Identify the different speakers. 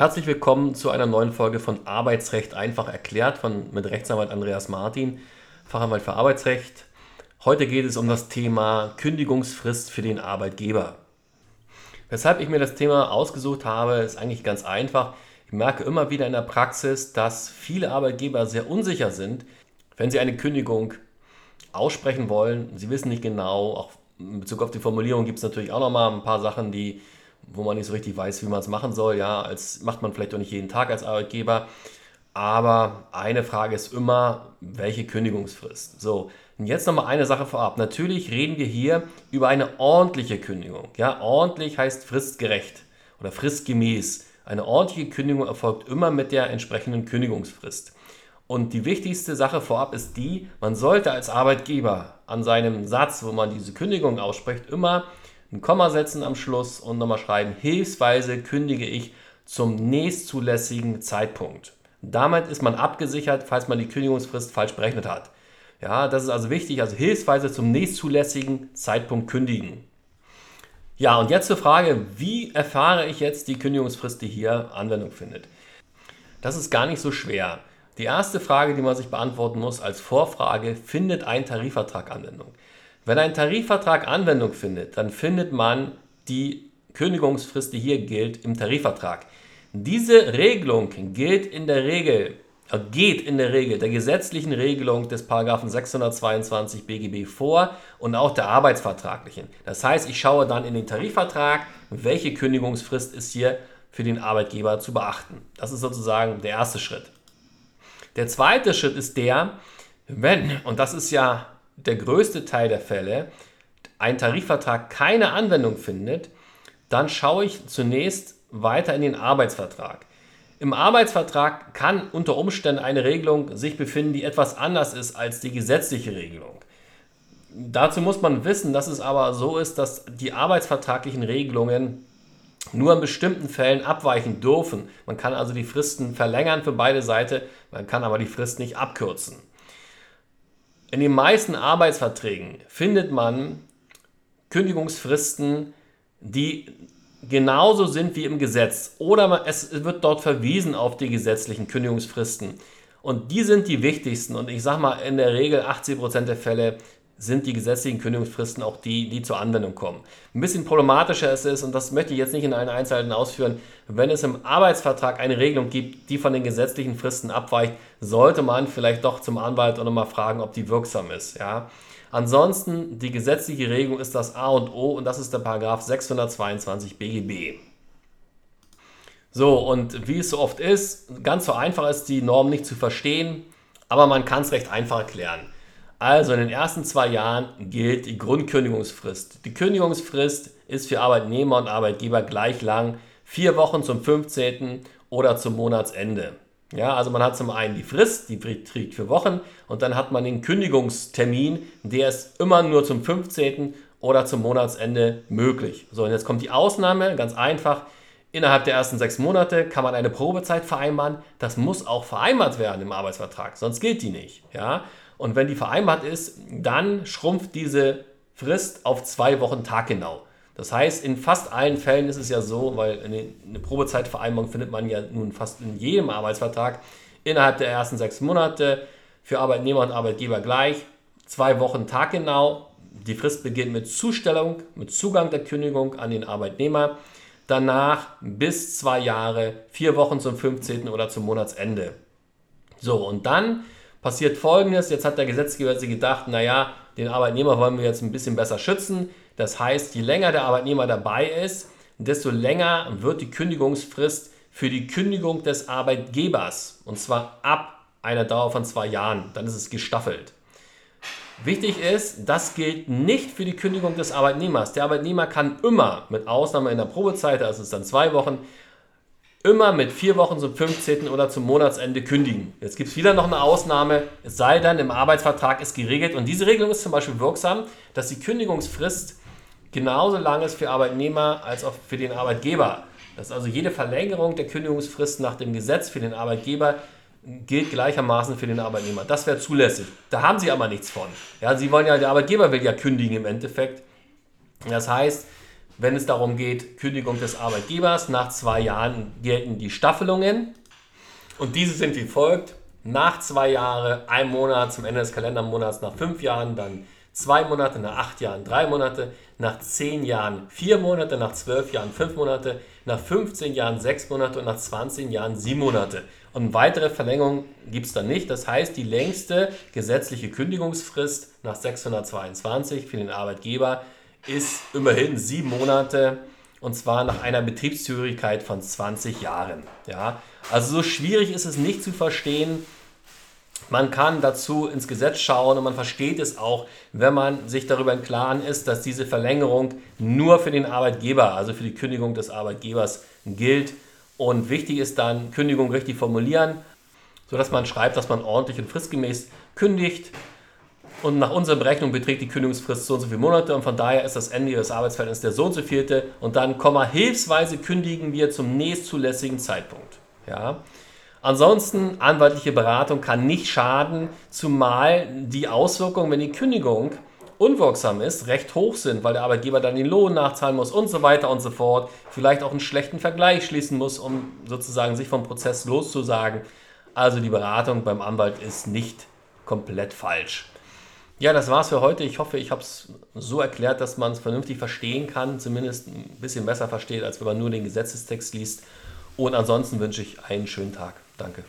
Speaker 1: Herzlich willkommen zu einer neuen Folge von Arbeitsrecht einfach erklärt von, mit Rechtsanwalt Andreas Martin, Fachanwalt für Arbeitsrecht. Heute geht es um das Thema Kündigungsfrist für den Arbeitgeber. Weshalb ich mir das Thema ausgesucht habe, ist eigentlich ganz einfach. Ich merke immer wieder in der Praxis, dass viele Arbeitgeber sehr unsicher sind, wenn sie eine Kündigung aussprechen wollen. Sie wissen nicht genau, auch in Bezug auf die Formulierung gibt es natürlich auch nochmal ein paar Sachen, die, wo man nicht so richtig weiß, wie man es machen soll. Ja, als macht man vielleicht auch nicht jeden Tag als Arbeitgeber. Aber eine Frage ist immer, welche Kündigungsfrist? So, und jetzt nochmal eine Sache vorab. Natürlich reden wir hier über eine ordentliche Kündigung. Ja, ordentlich heißt fristgerecht oder fristgemäß. Eine ordentliche Kündigung erfolgt immer mit der entsprechenden Kündigungsfrist. Und die wichtigste Sache vorab ist die, man sollte als Arbeitgeber an seinem Satz, wo man diese Kündigung ausspricht, immer ein Komma setzen am Schluss und nochmal schreiben, hilfsweise kündige ich zum nächstzulässigen Zeitpunkt. Damit ist man abgesichert, falls man die Kündigungsfrist falsch berechnet hat. Ja, das ist also wichtig, also hilfsweise zum nächstzulässigen Zeitpunkt kündigen. Ja, und jetzt zur Frage, wie erfahre ich jetzt die Kündigungsfrist, die hier Anwendung findet? Das ist gar nicht so schwer. Die erste Frage, die man sich beantworten muss als Vorfrage, findet ein Tarifvertrag Anwendung? Wenn ein Tarifvertrag Anwendung findet, dann findet man die Kündigungsfrist, die hier gilt, im Tarifvertrag. Diese Regelung gilt in der Regel, äh, geht in der Regel der gesetzlichen Regelung des Paragraphen 622 BGB vor und auch der arbeitsvertraglichen. Das heißt, ich schaue dann in den Tarifvertrag, welche Kündigungsfrist ist hier für den Arbeitgeber zu beachten. Das ist sozusagen der erste Schritt. Der zweite Schritt ist der, wenn, und das ist ja der größte Teil der Fälle, ein Tarifvertrag keine Anwendung findet, dann schaue ich zunächst weiter in den Arbeitsvertrag. Im Arbeitsvertrag kann unter Umständen eine Regelung sich befinden, die etwas anders ist als die gesetzliche Regelung. Dazu muss man wissen, dass es aber so ist, dass die arbeitsvertraglichen Regelungen nur in bestimmten Fällen abweichen dürfen. Man kann also die Fristen verlängern für beide Seiten, man kann aber die Frist nicht abkürzen. In den meisten Arbeitsverträgen findet man Kündigungsfristen, die genauso sind wie im Gesetz oder es wird dort verwiesen auf die gesetzlichen Kündigungsfristen. Und die sind die wichtigsten und ich sage mal in der Regel 80% der Fälle sind die gesetzlichen Kündigungsfristen auch die, die zur Anwendung kommen. Ein bisschen problematischer ist es, und das möchte ich jetzt nicht in allen Einzelheiten ausführen, wenn es im Arbeitsvertrag eine Regelung gibt, die von den gesetzlichen Fristen abweicht, sollte man vielleicht doch zum Anwalt und nochmal fragen, ob die wirksam ist. Ja? Ansonsten, die gesetzliche Regelung ist das A und O und das ist der Paragraph 622 BGB. So, und wie es so oft ist, ganz so einfach ist die Norm nicht zu verstehen, aber man kann es recht einfach erklären. Also in den ersten zwei Jahren gilt die Grundkündigungsfrist. Die Kündigungsfrist ist für Arbeitnehmer und Arbeitgeber gleich lang, vier Wochen zum 15. oder zum Monatsende. Ja, also man hat zum einen die Frist, die trägt für Wochen, und dann hat man den Kündigungstermin, der ist immer nur zum 15. oder zum Monatsende möglich. So, und jetzt kommt die Ausnahme, ganz einfach. Innerhalb der ersten sechs Monate kann man eine Probezeit vereinbaren. Das muss auch vereinbart werden im Arbeitsvertrag, sonst gilt die nicht. Ja? Und wenn die vereinbart ist, dann schrumpft diese Frist auf zwei Wochen taggenau. Das heißt, in fast allen Fällen ist es ja so, weil eine, Probezeitvereinbarung findet man ja nun fast in jedem Arbeitsvertrag innerhalb der ersten sechs Monate für Arbeitnehmer und Arbeitgeber gleich, zwei Wochen taggenau. Die Frist beginnt mit Zustellung, mit Zugang der Kündigung an den Arbeitnehmer. Danach bis zwei Jahre, vier Wochen zum 15. oder zum Monatsende. So, und dann passiert Folgendes. Jetzt hat der Gesetzgeber sich gedacht, naja, den Arbeitnehmer wollen wir jetzt ein bisschen besser schützen. Das heißt, je länger der Arbeitnehmer dabei ist, desto länger wird die Kündigungsfrist für die Kündigung des Arbeitgebers. Und zwar ab einer Dauer von zwei Jahren. Dann ist es gestaffelt. Wichtig ist, das gilt nicht für die Kündigung des Arbeitnehmers. Der Arbeitnehmer kann immer, mit Ausnahme in der Probezeit, das ist dann zwei Wochen, immer mit vier Wochen zum 15. oder zum Monatsende kündigen. Jetzt gibt es wieder noch eine Ausnahme, es sei denn, im Arbeitsvertrag ist geregelt und diese Regelung ist zum Beispiel wirksam, dass die Kündigungsfrist genauso lang ist für Arbeitnehmer als auch für den Arbeitgeber. Dass also jede Verlängerung der Kündigungsfrist nach dem Gesetz für den Arbeitgeber gilt gleichermaßen für den Arbeitnehmer. Das wäre zulässig. Da haben sie aber nichts von. Ja, sie wollen ja, der Arbeitgeber will ja kündigen im Endeffekt. Das heißt, wenn es darum geht, Kündigung des Arbeitgebers. Nach zwei Jahren gelten die Staffelungen. Und diese sind wie folgt. Nach zwei Jahren, ein Monat zum Ende des Kalendermonats, nach fünf Jahren dann zwei Monate, nach acht Jahren drei Monate, nach zehn Jahren vier Monate, nach zwölf Jahren fünf Monate, nach 15 Jahren sechs Monate und nach 20 Jahren sieben Monate. Und weitere Verlängerung gibt es dann nicht. Das heißt, die längste gesetzliche Kündigungsfrist nach 622 für den Arbeitgeber ist immerhin sieben Monate und zwar nach einer Betriebszugehörigkeit von 20 Jahren. Ja? Also so schwierig ist es nicht zu verstehen. Man kann dazu ins Gesetz schauen und man versteht es auch, wenn man sich darüber im Klaren ist, dass diese Verlängerung nur für den Arbeitgeber, also für die Kündigung des Arbeitgebers gilt. Und wichtig ist dann, Kündigung richtig formulieren, sodass man schreibt, dass man ordentlich und fristgemäß kündigt. Und nach unserer Berechnung beträgt die Kündigungsfrist so und so viele Monate und von daher ist das Ende Ihres Arbeitsverhältnisses der so und so vierte und dann, Komma, hilfsweise kündigen wir zum nächstzulässigen Zeitpunkt. Ja. Ansonsten, anwaltliche Beratung kann nicht schaden, zumal die Auswirkungen, wenn die Kündigung unwirksam ist, recht hoch sind, weil der Arbeitgeber dann den Lohn nachzahlen muss und so weiter und so fort, vielleicht auch einen schlechten Vergleich schließen muss, um sozusagen sich vom Prozess loszusagen. Also die Beratung beim Anwalt ist nicht komplett falsch. Ja, das war's für heute. Ich hoffe, ich habe es so erklärt, dass man es vernünftig verstehen kann, zumindest ein bisschen besser versteht, als wenn man nur den Gesetzestext liest. Und ansonsten wünsche ich einen schönen Tag. Danke.